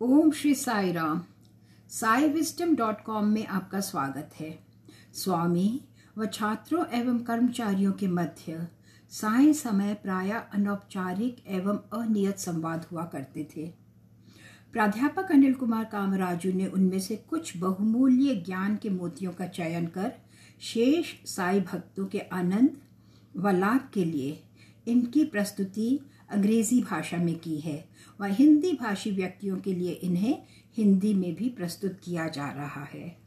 Om Shri Sai Ram. Sai wisdom dot com में आपका स्वागत है। स्वामी व छात्रों एवं कर्मचारियों के मध्य साय समय प्राय अनौपचारिक एवं अनियत संवाद हुआ करते थे। प्राध्यापक अनिल कुमार कामराजू ने उनमें से कुछ बहुमूल्य ज्ञान के मोतियों का चयन कर शेष साई भक्तों के आनंद व लाभ के लिए इनकी प्रस्तुति अंग्रेज़ी भाषा में की है व हिंदी भाषी व्यक्तियों के लिए इन्हें हिंदी में भी प्रस्तुत किया जा रहा है।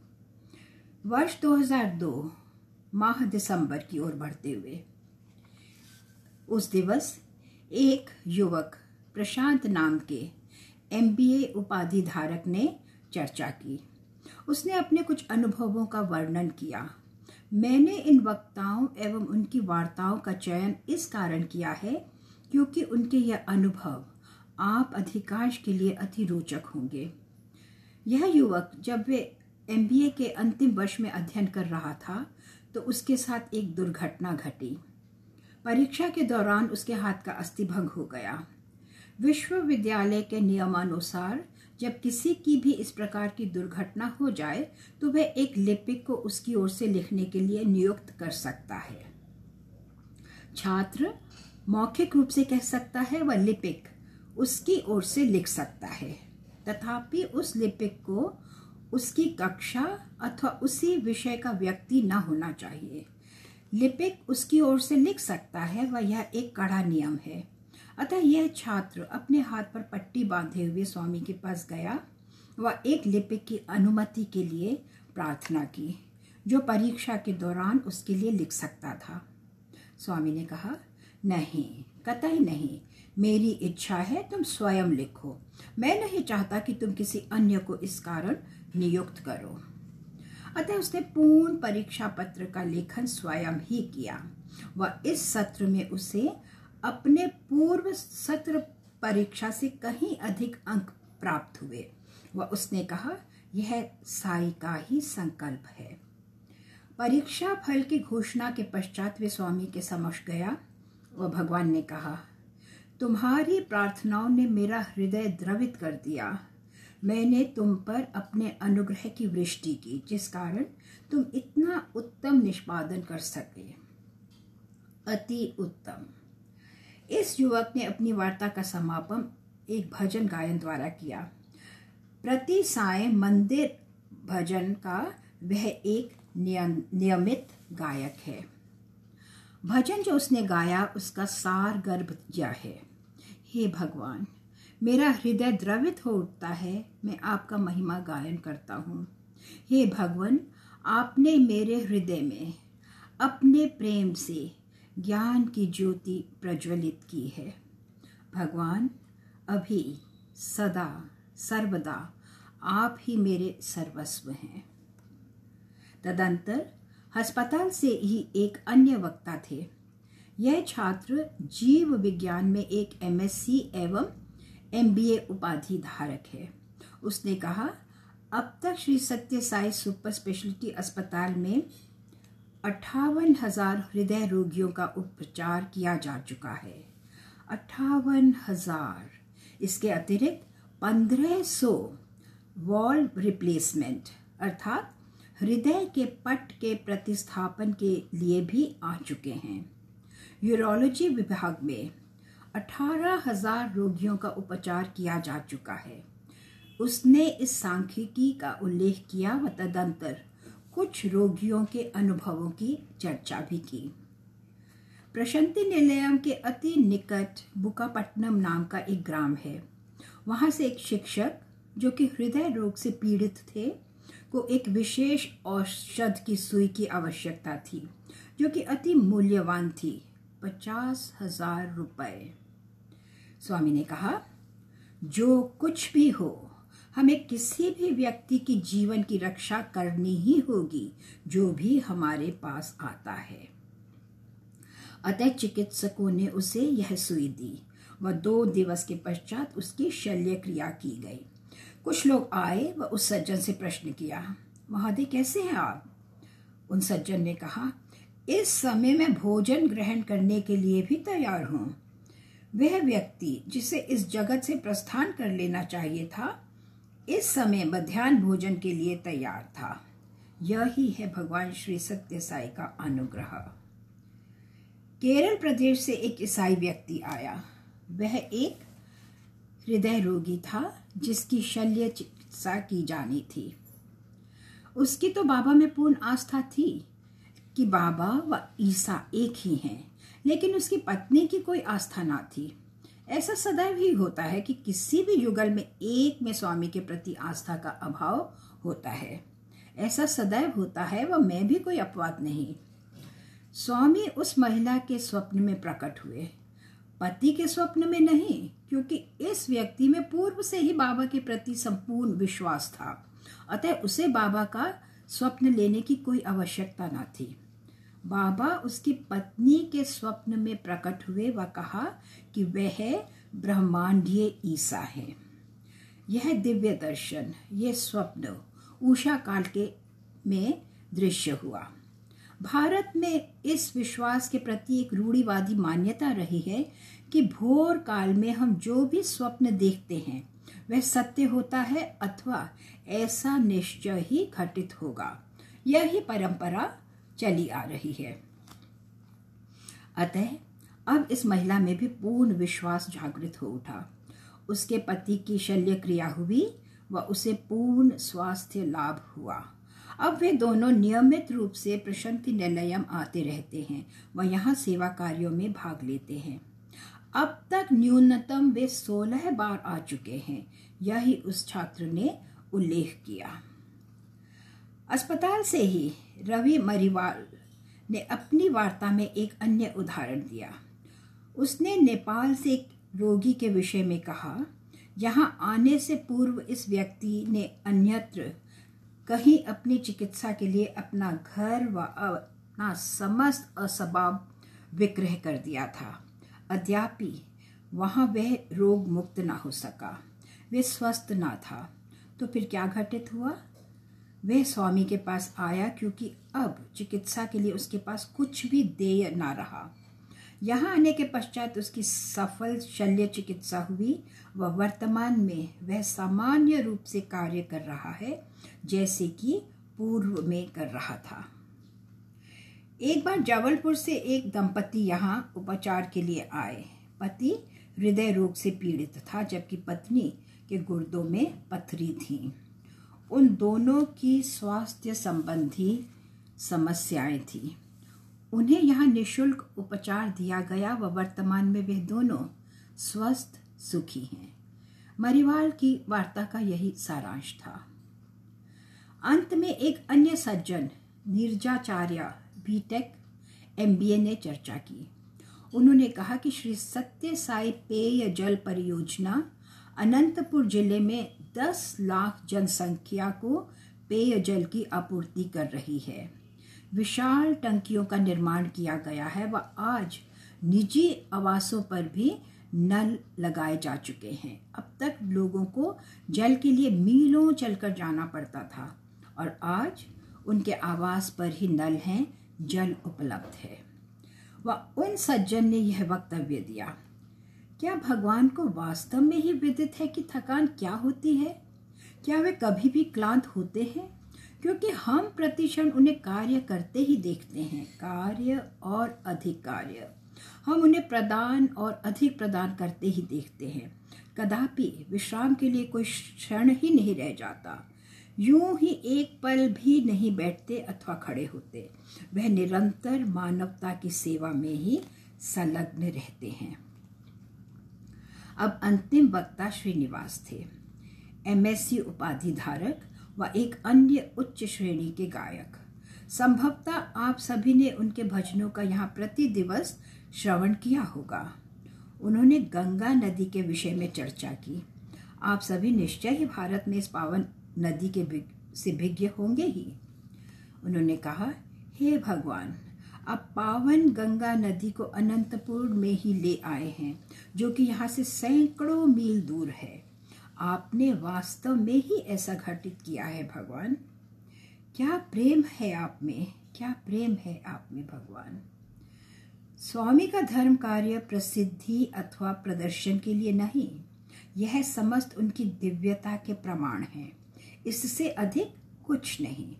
वर्ष 2002 माह दिसंबर की ओर बढ़ते हुए। उस दिवस एक युवक प्रशांत नाम के एमबीए उपाधि धारक ने चर्चा की। उसने अपने कुछ अनुभवों का वर्णन किया। मैंने इन वक्ताओं एवं उनकी वार्ताओं का चयन इस कारण किया है क्योंकि उनके यह अनुभव आप अधिकांश के लिए अति रोचक होंगे। यह युवक जब वे एमबीए के अंतिम वर्ष में अध्ययन कर रहा था तो उसके साथ एक दुर्घटना घटी। परीक्षा के दौरान उसके हाथ का अस्थिभंग हो गया। विश्वविद्यालय के नियमानुसार जब किसी की भी इस प्रकार की दुर्घटना हो जाए तो वह एक लिपिक को उसकी ओर से लिखने के लिए नियुक्त कर सकता है। छात्र मौखिक रूप से कह सकता है वह लिपिक, उसकी ओर से लिख सकता है। तथापि उस लिपिक को उसकी कक्षा अथवा उसी विषय का व्यक्ति न होना चाहिए। लिपिक उसकी ओर से लिख सकता है, वह यह एक कड़ा नियम है। अतः यह छात्र अपने हाथ पर पट्टी बांधे हुए स्वामी के पास गया। व एक लिपिक की अनुमति के लिए प्रार्थना की, जो परीक्षा के दौरान उसके लिए लिख सकता था। स्वामी ने कहा नहीं, कतई नहीं। मेरी इच्छा है तुम स्वयं लिखो। मैं नहीं चाहता कि तुम किसी अन्य को इस कारण नियुक्त करो। अतः उसने पूर्ण परीक्षा पत्र का लेखन स्वयं ही किया। व इस सत्र में उसे अपने पूर्व सत्र परीक्षा से कहीं अधिक अंक प्राप्त हुए। व उसने कहा, यह साई का ही संकल्प है। परीक्षा फल की घोषणा के पश्चात वे स्वामी के समक्ष गया। व भगवान ने कहा, तुम्हारी प्रार्थनाओं ने मेरा हृदय द्रवित कर दिया। मैंने तुम पर अपने अनुग्रह की वृष्टि की, जिस कारण तुम इतना उत्तम निष्पादन कर सके। अति उत्तम। इस युवक ने अपनी वार्ता का समापन एक भजन गायन द्वारा किया। प्रति साय मंदिर भजन का वह एक नियमित गायक है। भजन जो उसने गाया, उसका सार गर्भ दिया है। हे भगवान, मेरा हृदय द्रवित हो उठता है, मैं आपका महिमा गायन करता हूँ। हे भगवान, आपने मेरे हृदय में अपने प्रेम से ज्ञान की ज्योति प्रज्वलित की है। भगवान, अभी सदा, सर्वदा आप ही मेरे सर्वस्व हैं। तदंतर अस्पताल से ही एक अन्य वक्ता थे यह छात्र जीव विज्ञान में एक एमएससी एवं एमबीए उपाधि धारक है उसने कहा अब तक श्री सत्य साई सुपर स्पेशलिटी अस्पताल में अट्ठावन हज़ार हृदय रोगियों का उपचार किया जा चुका है। अट्ठावन हज़ार। इसके अतिरिक्त पंद्रह सौ वॉल रिप्लेसमेंट अर्थात हृदय के पट के प्रतिस्थापन के लिए भी आ चुके हैं। यूरोलॉजी विभाग में अठारह हज़ार रोगियों का उपचार किया जा चुका है। उसने इस सांख्यिकी का उल्लेख किया व तदंतर कुछ रोगियों के अनुभवों की चर्चा भी की। प्रशांति निलयम के अति निकट बुकापट्टनम नाम का एक ग्राम है। वहाँ से एक शिक्षक, जो कि हृदय रोग से पीड़ित थे को एक विशेष औषध की सुई की आवश्यकता थी, जो कि अति मूल्यवान थी, पचास हज़ार रुपये स्वामी ने कहा, जो कुछ भी हो, हमें किसी भी व्यक्ति की जीवन की रक्षा करनी ही होगी, जो भी हमारे पास आता है। अतः चिकित्सकों ने उसे यह सुई दी। व दो दिवस के पश्चात उसकी शल्य क्रिया की गई। कुछ लोग आए व उस सज्जन से प्रश्न किया, महादेव, कैसे हैं आप? उन सज्जन ने कहा, इस समय मैं भोजन ग्रहण करने के लिए भी तैयार हूँ। वह व्यक्ति जिसे इस जगत से प्रस्थान कर लेना चाहिए था, इस समय मध्यान्ह भोजन के लिए तैयार था। यही है भगवान श्री सत्य साई का अनुग्रह. केरल प्रदेश से एक ईसाई व्यक्ति आया। वह एक हृदय रोगी था जिसकी शल्य चिकित्सा की जानी थी। उसकी तो बाबा में पूर्ण आस्था थी कि बाबा व ईसा एक ही हैं, लेकिन उसकी पत्नी की कोई आस्था ना थी। ऐसा सदैव ही होता है कि किसी भी युगल में एक में स्वामी के प्रति आस्था का अभाव होता है। ऐसा सदैव होता है वह मैं भी कोई अपवाद नहीं। स्वामी उस महिला के स्वप्न में प्रकट हुए। पति के स्वप्न में नहीं, क्योंकि इस व्यक्ति में पूर्व से ही बाबा के प्रति संपूर्ण विश्वास था। अतः उसे बाबा का स्वप्न लेने की कोई आवश्यकता न थी। बाबा उसकी पत्नी के स्वप्न में प्रकट हुए व कहा कि वह ब्रह्मांडीय ईसा है। यह दिव्य दर्शन ये स्वप्न उषा काल के में दृश्य हुआ। भारत में इस विश्वास के प्रति एक रूढ़ीवादी मान्यता रही है कि भोर काल में हम जो भी स्वप्न देखते हैं, वह सत्य होता है अथवा ऐसा निश्चय ही घटित होगा। यही परंपरा चली आ रही है। अतः अब इस महिला में भी पूर्ण विश्वास जागृत हो उठा। उसके पति की शल्य क्रिया हुई व उसे पूर्ण स्वास्थ्य लाभ हुआ। अब वे दोनों नियमित रूप से प्रशांति निलयम आते रहते हैं। व यहाँ सेवा कार्यों में भाग लेते हैं। अब तक न्यूनतम वे सोलह बार आ चुके हैं। यही उस छात्र ने उल्लेख किया। अस्पताल से ही रवि मरिवाल ने अपनी वार्ता में एक अन्य उदाहरण दिया। उसने नेपाल से एक रोगी के विषय में कहा, यहाँ आने से पूर्व इस व्यक्ति ने अन्यत्र कहीं अपनी चिकित्सा के लिए अपना घर व अपना समस्त असबाब विक्रय कर दिया था। अद्यापि वहाँ वह रोग मुक्त ना हो सका। वे स्वस्थ ना था। तो फिर क्या घटित हुआ? वह स्वामी के पास आया क्योंकि अब चिकित्सा के लिए उसके पास कुछ भी देय ना रहा। यहाँ आने के पश्चात उसकी सफल शल्य चिकित्सा हुई। व वर्तमान में वह सामान्य रूप से कार्य कर रहा है, जैसे कि पूर्व में कर रहा था। एक बार जबलपुर से एक दंपति यहाँ उपचार के लिए आए। पति हृदय रोग से पीड़ित था, जबकि पत्नी के गुर्दों में पथरी थी। उन दोनों की स्वास्थ्य संबंधी समस्याएँ थी। उन्हें यहाँ निशुल्क उपचार दिया गया व वर्तमान में वे दोनों स्वस्थ, सुखी हैं। मरिवाल की वार्ता का यही सारांश था। अंत में एक अन्य सज्जन, नीरजाचार्य बीटेक एमबीए ने चर्चा की। उन्होंने कहा कि श्री सत्य साई पेय जल परियोजना अनंतपुर ज़िले में 10 लाख जनसंख्या को पेयजल की आपूर्ति कर रही है। विशाल टंकियों का निर्माण किया गया है व आज निजी आवासों पर भी नल लगाए जा चुके हैं। अब तक लोगों को जल के लिए मीलों चलकर जाना पड़ता था और आज उनके आवास पर ही नल हैं, जल उपलब्ध है। व उन सज्जन ने यह वक्तव्य दिया, क्या भगवान को वास्तव में ही विदित है कि थकान क्या होती है? क्या वे कभी भी क्लांत होते हैं? क्योंकि हम प्रतिक्षण उन्हें कार्य करते ही देखते हैं, कार्य और अधिक कार्य। हम उन्हें प्रदान और अधिक प्रदान करते ही देखते हैं। कदापि विश्राम के लिए कोई क्षण ही नहीं रह जाता। यूँ ही एक पल भी नहीं बैठते अथवा खड़े होते। वह निरंतर मानवता की सेवा में ही संलग्न रहते हैं। अब अंतिम वक्ता श्रीनिवास थे। एमएससी उपाधि धारक व एक अन्य उच्च श्रेणी के गायक। संभवतः आप सभी ने उनके भजनों का यहाँ प्रति दिवस श्रवण किया होगा। उन्होंने गंगा नदी के विषय में चर्चा की। आप सभी निश्चय ही भारत में इस पावन नदी के से भिज्ञ होंगे ही। उन्होंने कहा, हे भगवान, अब पावन गंगा नदी को अनंतपुर में ही ले आए हैं, जो कि यहाँ से सैकड़ों मील दूर है। आपने वास्तव में ही ऐसा घटित किया है भगवान। क्या प्रेम है आप में? क्या प्रेम है आप में भगवान? स्वामी का धर्म कार्य प्रसिद्धि अथवा प्रदर्शन के लिए नहीं, यह समस्त उनकी दिव्यता के प्रमाण हैं। इससे अधिक कुछ नहीं।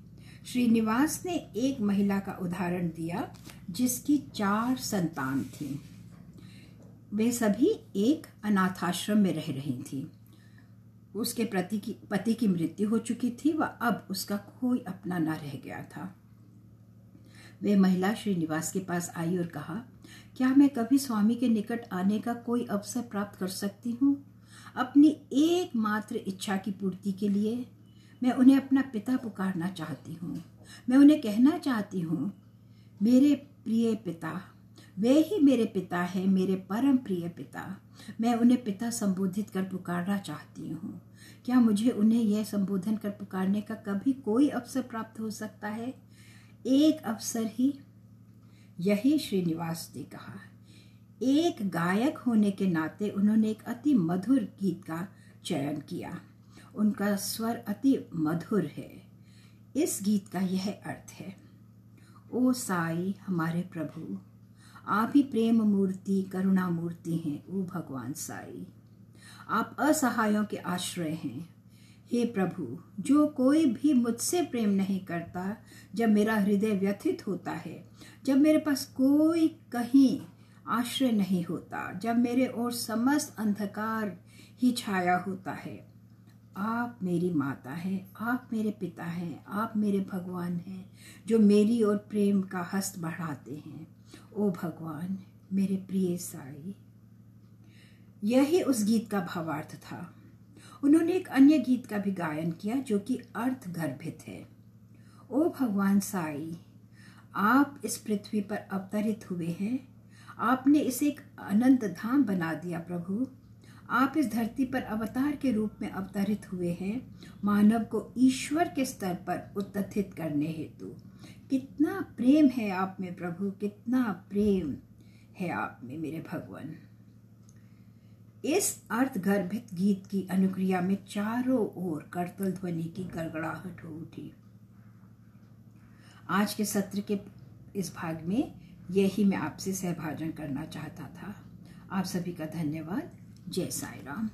श्रीनिवास ने एक महिला का उदाहरण दिया, जिसकी चार संतान थी। वे सभी एक अनाथाश्रम में रह रही थी। उसके प्रति की, पति की मृत्यु हो चुकी थी व अब उसका कोई अपना न रह गया था। वे महिला श्रीनिवास के पास आई और कहा, क्या मैं कभी स्वामी के निकट आने का कोई अवसर प्राप्त कर सकती हूँ? अपनी एकमात्र इच्छा की पूर्ति के लिए मैं उन्हें अपना पिता पुकारना चाहती हूँ। मैं उन्हें कहना चाहती हूँ, मेरे प्रिय पिता वे ही मेरे पिता है, मेरे परम प्रिय पिता। मैं उन्हें पिता संबोधित कर पुकारना चाहती हूँ। क्या मुझे उन्हें यह संबोधन कर पुकारने का कभी कोई अवसर प्राप्त हो सकता है? एक अवसर ही, यही श्रीनिवास ने कहा। एक गायक होने के नाते उन्होंने एक अति मधुर गीत का चयन किया। उनका स्वर अति मधुर है। इस गीत का यह अर्थ है, ओ साई हमारे प्रभु आप ही प्रेम मूर्ति, करुणा मूर्ति हैं, ओ भगवान साई। आप असहायों के आश्रय हैं। हे प्रभु, जो कोई भी मुझसे प्रेम नहीं करता, जब मेरा हृदय व्यथित होता है, जब मेरे पास कोई कहीं आश्रय नहीं होता, जब मेरे और समस्त अंधकार ही छाया होता है, आप मेरी माता हैं, आप मेरे पिता हैं, आप मेरे भगवान हैं, जो मेरी और प्रेम का हस्त बढ़ाते हैं। ओ भगवान, मेरे प्रिय साई। यही उस गीत का भावार्थ था। उन्होंने एक अन्य गीत का भी गायन किया जो कि अर्थ गर्भित है। ओ भगवान साई, आप इस पृथ्वी पर अवतरित हुए हैं। आपने इसे एक अनंत धाम बना दिया प्रभु। आप इस धरती पर अवतार के रूप में अवतरित हुए हैं, मानव को ईश्वर के स्तर पर उत्थित करने हेतु। कितना प्रेम है आप में प्रभु, कितना प्रेम है आप में मेरे भगवान। इस अर्थ गर्भित गीत की अनुक्रिया में चारों ओर करतल ध्वनि की गड़गड़ाहट हो उठी। आज के सत्र के इस भाग में यही मैं आपसे सहभाजन करना चाहता था। आप सभी का धन्यवाद। जय साई राम